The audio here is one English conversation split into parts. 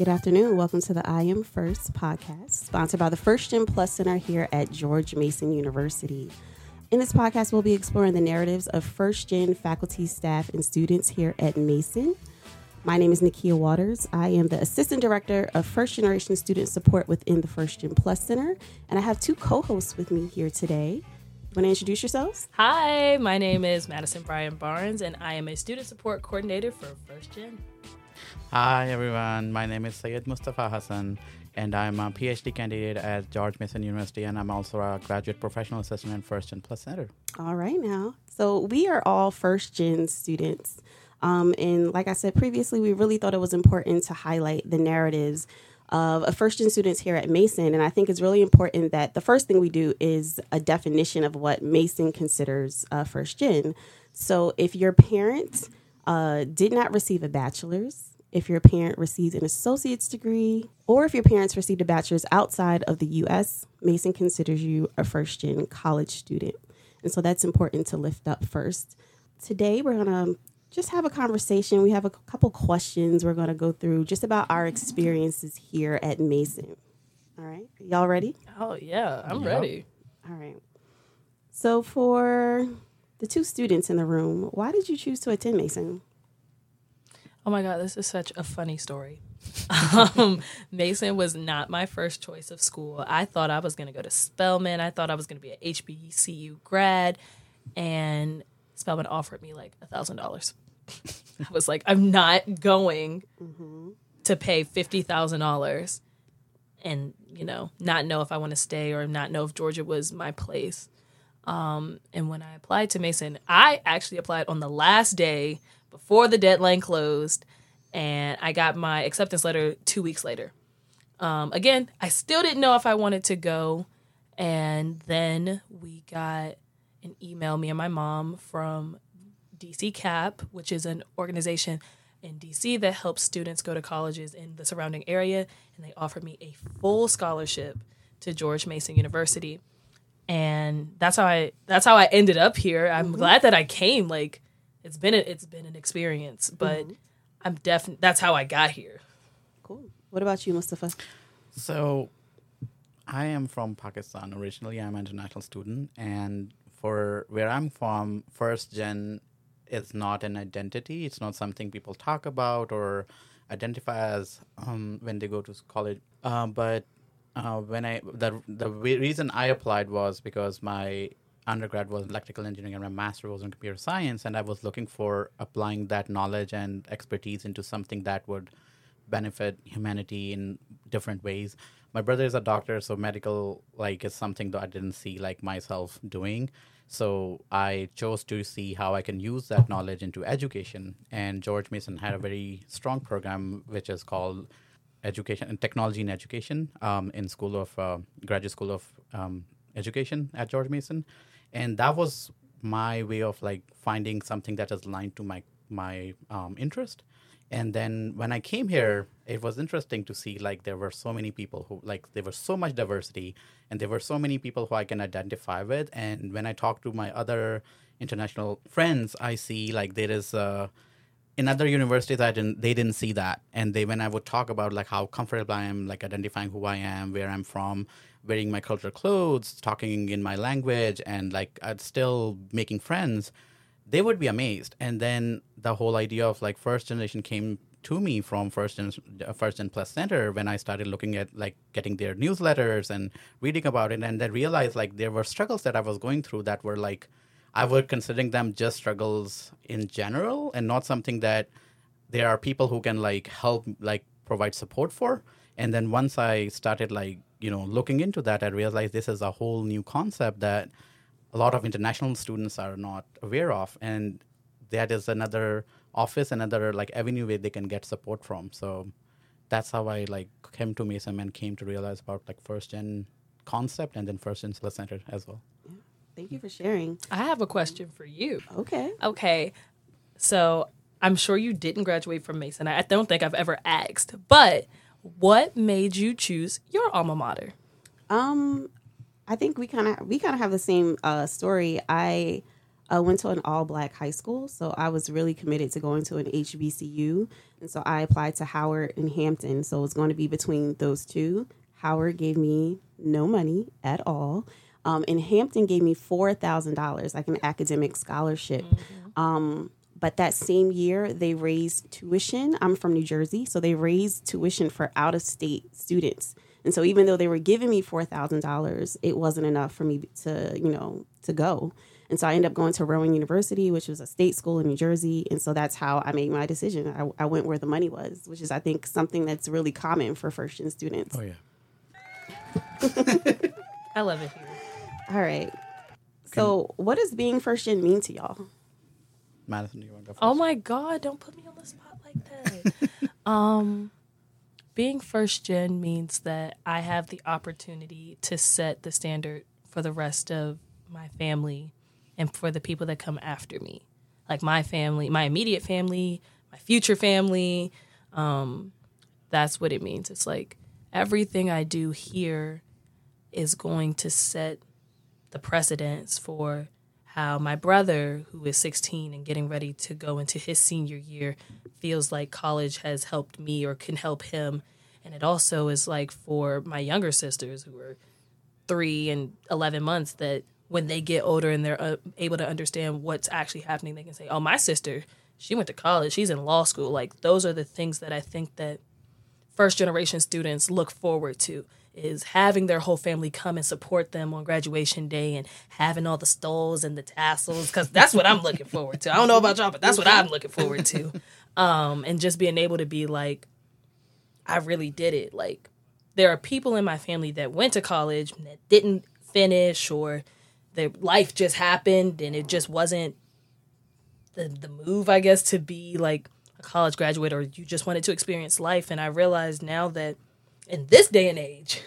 Good afternoon. Welcome to the I Am First podcast, sponsored by the First Gen Plus Center here at George Mason University. In this podcast, we'll be exploring the narratives of first gen faculty, staff, and students here at Mason. My name is Nakia Waters. I am the Assistant Director of First Generation Student Support within the First Gen Plus Center, and I have two co hosts with me here today. Want to introduce yourselves? Hi, my name is Madison Bryan Barnes, and I am a Student Support Coordinator for First Gen. Hi everyone, my name is Sayed Mustafa Hassan and I'm a PhD candidate at George Mason University and I'm also a graduate professional assistant at First Gen Plus Center. All right now. So we are all first gen students. Um, and like I said previously, we really thought it was important to highlight the narratives of a first gen students here at Mason. And I think it's really important that the first thing we do is a definition of what Mason considers uh, first gen. So if your parent uh, did not receive a bachelor's, if your parent received an associate's degree, or if your parents received a bachelor's outside of the US, Mason considers you a first gen college student. And so that's important to lift up first. Today, we're going to just have a conversation. We have a couple questions we're going to go through just about our experiences here at Mason. All right. Y'all ready? Oh, yeah, I'm Yep. ready. All right. So, for the two students in the room, why did you choose to attend Mason? Oh my God, this is such a funny story. um, Mason was not my first choice of school. I thought I was going to go to Spelman. I thought I was going to be an HBCU grad, and Spelman offered me like a thousand dollars. I was like, I'm not going to pay fifty thousand dollars, and you know, not know if I want to stay or not know if Georgia was my place. Um, and when I applied to Mason, I actually applied on the last day before the deadline closed, and I got my acceptance letter two weeks later. Um, again, I still didn't know if I wanted to go, and then we got an email, me and my mom, from DC CAP, which is an organization in DC that helps students go to colleges in the surrounding area, and they offered me a full scholarship to George Mason University and that's how I that's how I ended up here. I'm mm-hmm. glad that I came. Like it's been a, it's been an experience, but mm-hmm. I'm definitely that's how I got here. Cool. What about you, Mustafa? So I am from Pakistan originally. I'm an international student and for where I'm from, first gen is not an identity. It's not something people talk about or identify as um, when they go to college. Uh, but uh, when I the the reason I applied was because my undergrad was electrical engineering and my master was in computer science, and I was looking for applying that knowledge and expertise into something that would benefit humanity in different ways. My brother is a doctor, so medical like is something that I didn't see like myself doing. So I chose to see how I can use that knowledge into education. And George Mason had a very strong program which is called education and technology in education um, in school of uh, graduate school of um, education at George Mason, and that was my way of like finding something that is aligned to my my um, interest. And then when I came here, it was interesting to see like there were so many people who like there was so much diversity, and there were so many people who I can identify with. And when I talk to my other international friends, I see like there is. Uh, in other universities i didn't they didn't see that and they when i would talk about like how comfortable i am like identifying who i am where i'm from wearing my cultural clothes talking in my language and like i'd still making friends they would be amazed and then the whole idea of like first generation came to me from first and uh, first gen plus center when i started looking at like getting their newsletters and reading about it and then realized like there were struggles that i was going through that were like I would considering them just struggles in general and not something that there are people who can like help like provide support for. And then once I started like, you know, looking into that, I realized this is a whole new concept that a lot of international students are not aware of. And that is another office, another like avenue where they can get support from. So that's how I like came to Mason and came to realize about like first gen concept and then first gen Silla Center as well. yeah. Thank you for sharing. I have a question for you. Okay. Okay, so I'm sure you didn't graduate from Mason. I don't think I've ever asked, but what made you choose your alma mater? Um, I think we kind of we kind of have the same uh, story. I I went to an all black high school, so I was really committed to going to an HBCU. And so I applied to Howard and Hampton. So it was going to be between those two. Howard gave me no money at all. Um, and Hampton gave me $4,000, like an academic scholarship. Um, but that same year, they raised tuition. I'm from New Jersey, so they raised tuition for out of state students. And so even though they were giving me $4,000, it wasn't enough for me to, you know, to go. And so I ended up going to Rowan University, which was a state school in New Jersey. And so that's how I made my decision. I, I went where the money was, which is, I think, something that's really common for first gen students. Oh yeah. I love it here. All right. So, what does being first gen mean to y'all? Madison, do you want to go first? Oh my god, don't put me on the spot like that. um being first gen means that I have the opportunity to set the standard for the rest of my family and for the people that come after me. Like my family, my immediate family, my future family. Um that's what it means. It's like everything I do here is going to set the precedence for how my brother, who is 16 and getting ready to go into his senior year, feels like college has helped me or can help him. And it also is like for my younger sisters who are three and 11 months that when they get older and they're uh, able to understand what's actually happening, they can say, oh, my sister, she went to college, she's in law school. Like, those are the things that I think that first generation students look forward to is having their whole family come and support them on graduation day and having all the stoles and the tassels because that's what I'm looking forward to. I don't know about y'all, but that's what I'm looking forward to. Um, and just being able to be like, I really did it. Like, there are people in my family that went to college that didn't finish or their life just happened and it just wasn't the the move, I guess, to be like a college graduate or you just wanted to experience life. And I realized now that in this day and age,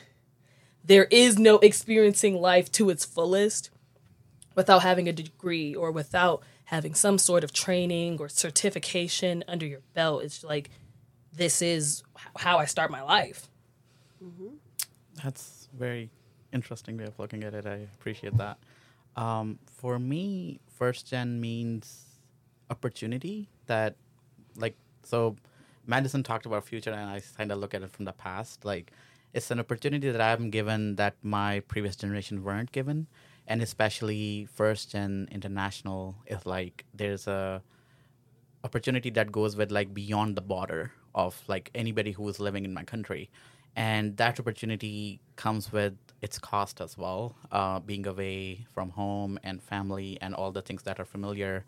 there is no experiencing life to its fullest without having a degree or without having some sort of training or certification under your belt. It's like this is how I start my life. That's very interesting way of looking at it. I appreciate that. Um, for me, first gen means opportunity that, like, so Madison talked about future, and I kind of look at it from the past. Like, it's an opportunity that I'm given that my previous generation weren't given, and especially first gen international is like there's a opportunity that goes with like beyond the border of like anybody who is living in my country. And that opportunity comes with its cost as well uh, being away from home and family and all the things that are familiar.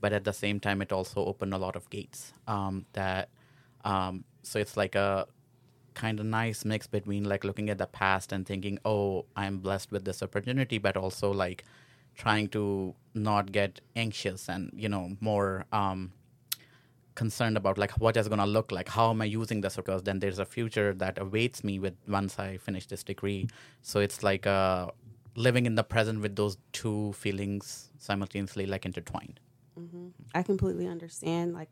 But at the same time it also opened a lot of gates um, that um, so it's like a kind of nice mix between like looking at the past and thinking oh i'm blessed with this opportunity but also like trying to not get anxious and you know more um, concerned about like what is going to look like how am i using this because then there's a future that awaits me with once i finish this degree so it's like uh living in the present with those two feelings simultaneously like intertwined I completely understand. Like,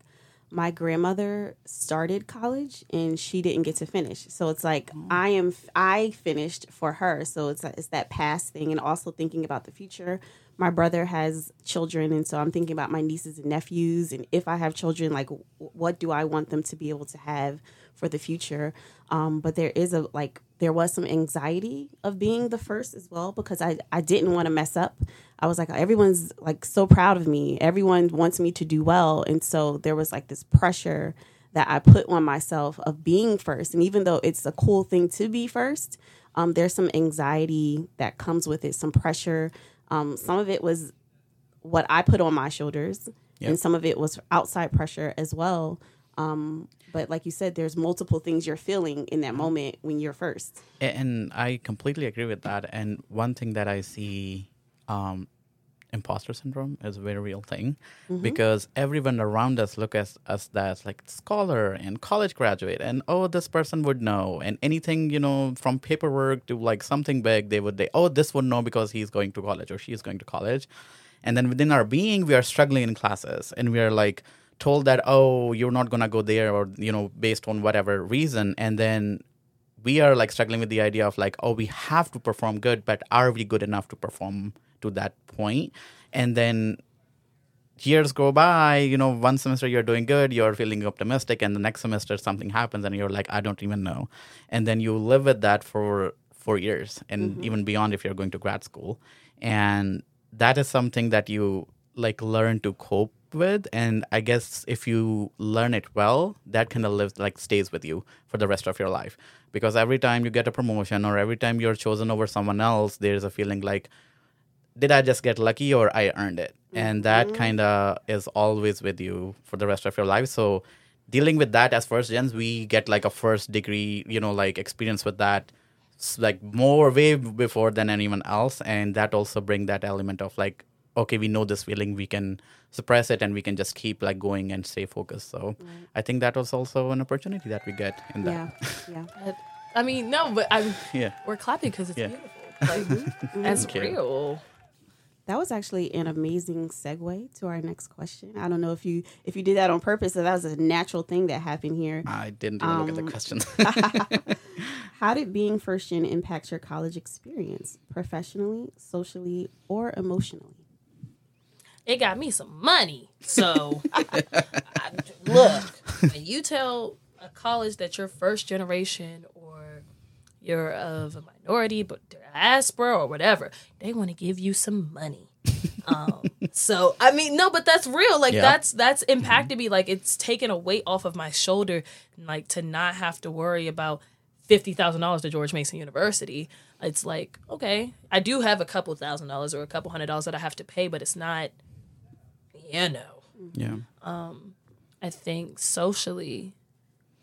my grandmother started college and she didn't get to finish. So it's like mm. I am I finished for her. So it's it's that past thing and also thinking about the future. My brother has children and so I'm thinking about my nieces and nephews and if I have children like what do I want them to be able to have for the future. Um, but there is a like there was some anxiety of being the first as well because I I didn't want to mess up. I was like everyone's like so proud of me. Everyone wants me to do well and so there was like this pressure that I put on myself of being first. And even though it's a cool thing to be first, um, there's some anxiety that comes with it, some pressure. Um, some of it was what I put on my shoulders, Yep. and some of it was outside pressure as well. Um, but like you said, there's multiple things you're feeling in that moment when you're first. And i completely agree with that and one thing that i see um imposter syndrome is a very real thing mm-hmm. because everyone around us look at us as like scholar and college graduate and oh this person would know and anything you know from paperwork to like something big they would say oh this would know because he's going to college or she's going to college. And then within our being we are struggling in classes and we are like told that oh you're not going to go there or you know based on whatever reason. And then we are like struggling with the idea of like oh we have to perform good but are we good enough to perform to that point and then years go by, you know, one semester you're doing good, you're feeling optimistic, and the next semester something happens and you're like, I don't even know. And then you live with that for four years and mm-hmm. even beyond if you're going to grad school. And that is something that you like learn to cope with. And I guess if you learn it well, that kind of lives like stays with you for the rest of your life. Because every time you get a promotion or every time you're chosen over someone else, there's a feeling like, did I just get lucky or I earned it? Mm-hmm. And that kind of is always with you for the rest of your life. So dealing with that as first gens, we get like a first degree, you know, like experience with that like more way before than anyone else. And that also bring that element of like, okay, we know this feeling, we can suppress it and we can just keep like going and stay focused. So I think that was also an opportunity that we get in that. Yeah, yeah. Uh, I mean, no, but I'm Yeah. we're clapping because it's Yeah. beautiful. Like mm-hmm. that's Thank you. real. That was actually an amazing segue to our next question. I don't know if you if you did that on purpose, or that was a natural thing that happened here. I didn't even look at the um, questions. How did being first gen impact your college experience, professionally, socially, or emotionally? It got me some money. So I, look, when you tell a college that you're first generation or you're of a minority, but diaspora or whatever, they want to give you some money. Um, so I mean, no, but that's real. Like Yeah. that's that's impacted me. Like it's taken a weight off of my shoulder, like to not have to worry about fifty thousand dollars to George Mason University. It's like okay, I do have a couple thousand dollars or a couple hundred dollars that I have to pay, but it's not, you know. yeah. Um, I think socially,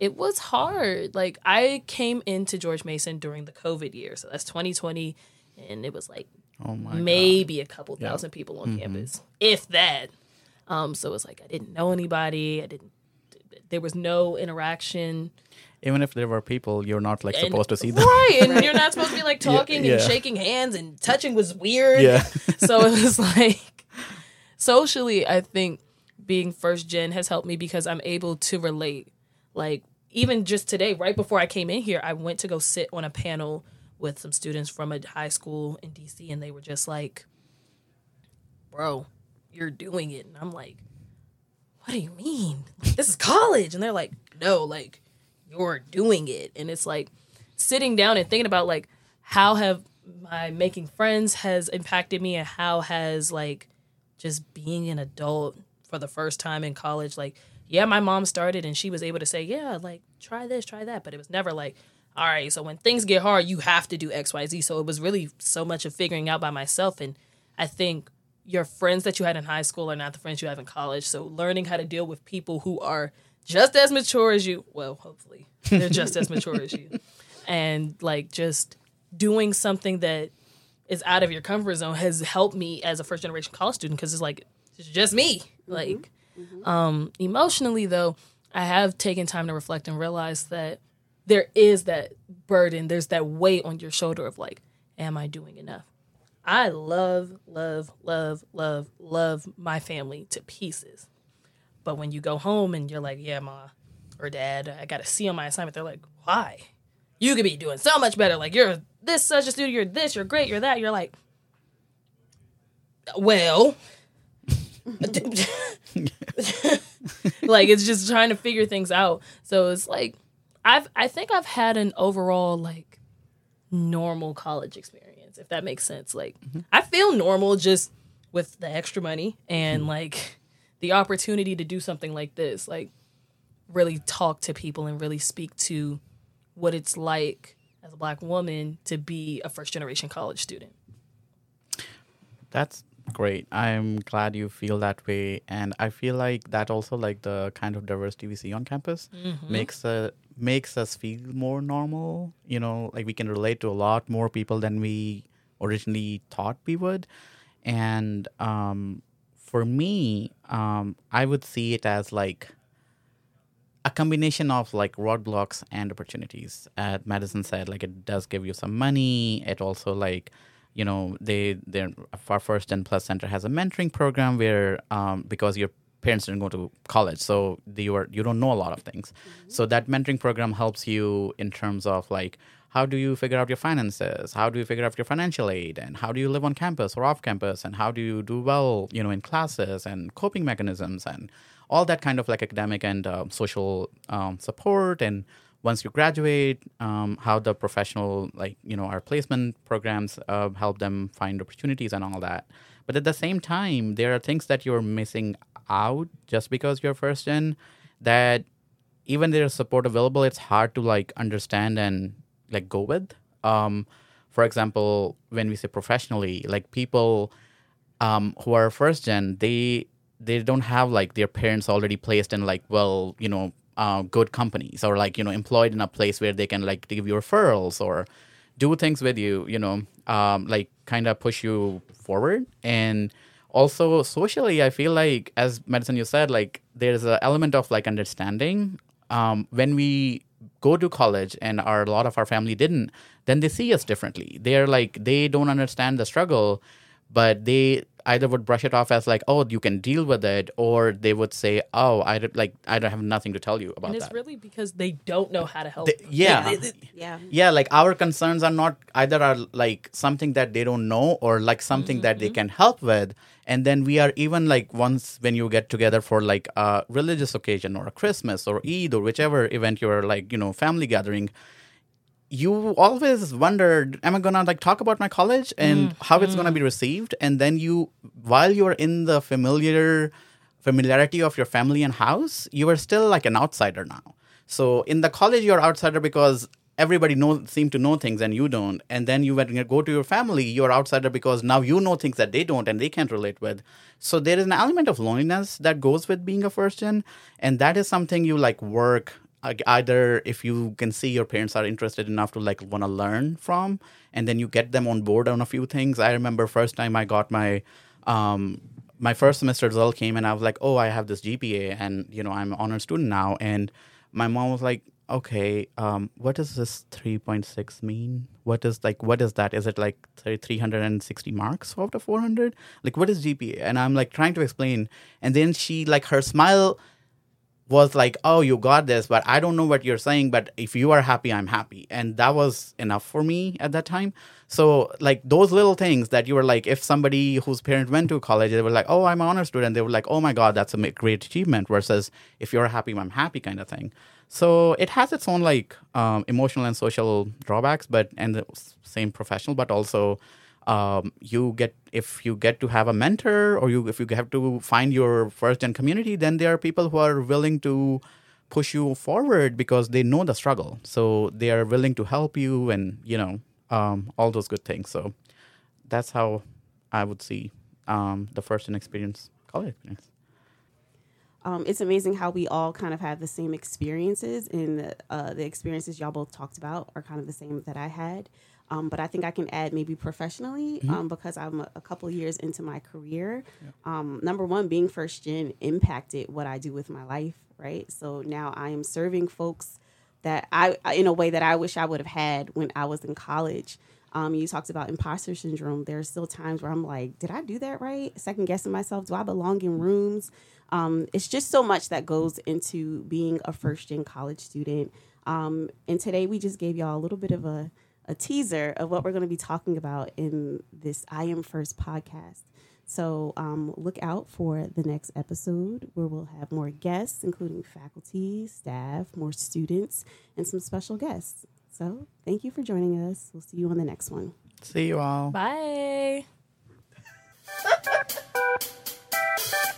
it was hard. Like I came into George Mason during the COVID year, so that's 2020, and it was like Oh my God. maybe a couple thousand people on campus, if that. Um, so it's like I didn't know anybody. I didn't. There was no interaction. Even if there were people, you're not like And- supposed to see them. right? And you're not supposed to be like talking yeah. and shaking hands and touching was weird. Yeah. so it was like socially, I think being first gen has helped me because I'm able to relate. Like even just today, right before I came in here, I went to go sit on a panel with some students from a high school in DC, and they were just like, "Bro, you're doing it," and I'm like, "What do you mean? This is college?" And they're like, "No, like you're doing it," and it's like sitting down and thinking about like how have my making friends has impacted me and how has like just being an adult for the first time in college like yeah my mom started and she was able to say yeah like try this try that but it was never like all right so when things get hard you have to do xyz so it was really so much of figuring out by myself and i think your friends that you had in high school are not the friends you have in college so learning how to deal with people who are just as mature as you well hopefully they're just as mature as you and like just doing something that is out of your comfort zone has helped me as a first generation college student because it's like it's just me mm-hmm. like um emotionally though i have taken time to reflect and realize that there is that burden. There's that weight on your shoulder of like am i doing enough? I love love love love love my family to pieces. But when you go home and you're like yeah ma or dad i got a c on my assignment they're like why? You could be doing so much better. Like you're this such a student, you're this, you're great, you're that. You're like, well, like it's just trying to figure things out. So it's like I've I think I've had an overall like normal college experience, if that makes sense. Like mm-hmm. I feel normal just with the extra money and mm-hmm. like the opportunity to do something like this, like really talk to people and really speak to what it's like as a black woman to be a first generation college student. That's great. I'm glad you feel that way, and I feel like that also like the kind of diversity we see on campus makes a makes us feel more normal. You know, like we can relate to a lot more people than we originally thought we would, and um, for me, um, I would see it as like a combination of like roadblocks and opportunities. Uh, Madison said like it does give you some money. It also like you know they their our first gen plus center has a mentoring program where um, because your parents didn't go to college so you are you don't know a lot of things. So that mentoring program helps you in terms of like how do you figure out your finances? How do you figure out your financial aid? And how do you live on campus or off campus? And how do you do well you know in classes and coping mechanisms and all that kind of like academic and uh, social um, support and once you graduate um, how the professional like you know our placement programs uh, help them find opportunities and all that. But at the same time there are things that you're missing out just because you're first gen that even there's support available it's hard to like understand and like go with. Um, for example when we say professionally like people um, who are first gen they they don't have like their parents already placed in like well you know uh, good companies or like you know employed in a place where they can like give you referrals or do things with you you know um, like kind of push you forward. And also socially i feel like as Madison you said like there's an element of like understanding. Um, when we go to college and our a lot of our family didn't then they see us differently. They're like they don't understand the struggle but they either would brush it off as like, oh, you can deal with it, or they would say, oh, I don't, like I don't have nothing to tell you about and it's that. really because they don't know how to help. They- yeah. They- they- Yeah. yeah, like our concerns are not either are like something that they don't know or like something mm-hmm, that they mm-hmm. can help with. And then we are even like once when you get together for like a religious occasion or a Christmas or Eid or whichever event you're like, you know, family gathering, you always wondered, am I gonna like talk about my college and mm-hmm. how it's gonna be mm-hmm. received? And then you, while you're in the familiar familiarity of your family and house, you are still like an outsider now. So in the college, you're outsider because everybody know seem to know things and you don't. And then you when you go to your family, you're outsider because now you know things that they don't and they can't relate with. So there is an element of loneliness that goes with being a first gen, and that is something you like work either if you can see your parents are interested enough to like want to learn from and then you get them on board on a few things. I remember first time i got my um my first semester result came and i was like oh i have this gpa and you know i'm an honor student now. And my mom was like okay um what does this 3.6 mean? What is like what is that? Is it like th- 360 marks out of 400 like what is gpa and i'm like trying to explain. And then she like her smile was like, "Oh, you got this," but I don't know what you're saying. But if you are happy, I'm happy, and that was enough for me at that time. So, like those little things that you were like, if somebody whose parents went to college, they were like, "Oh, I'm an honor student," they were like, "Oh my god, that's a great achievement." Versus, if you're happy, I'm happy, kind of thing. So it has its own like um, emotional and social drawbacks, but and the same professional, but also um, you get if you get to have a mentor or you if you have to find your first gen community then there are people who are willing to push you forward because they know the struggle. So they are willing to help you and you know um, all those good things. So that's how i would see um, the first gen experience college experience um, it's amazing how we all kind of have the same experiences, and uh, the experiences y'all both talked about are kind of the same that I had. Um, but I think I can add maybe professionally um, because I'm a, a couple years into my career. Um, number one, being first gen impacted what I do with my life, right? So now I am serving folks that I, I- in a way that I wish I would have had when I was in college. Um, you talked about imposter syndrome. There are still times where I'm like, did I do that right? Second guessing myself. Do I belong in rooms? Um, it's just so much that goes into being a first gen college student. Um, and today we just gave y'all a little bit of a, a teaser of what we're going to be talking about in this I Am First podcast. So um, look out for the next episode where we'll have more guests, including faculty, staff, more students, and some special guests. So thank you for joining us. We'll see you on the next one. see you all Bye.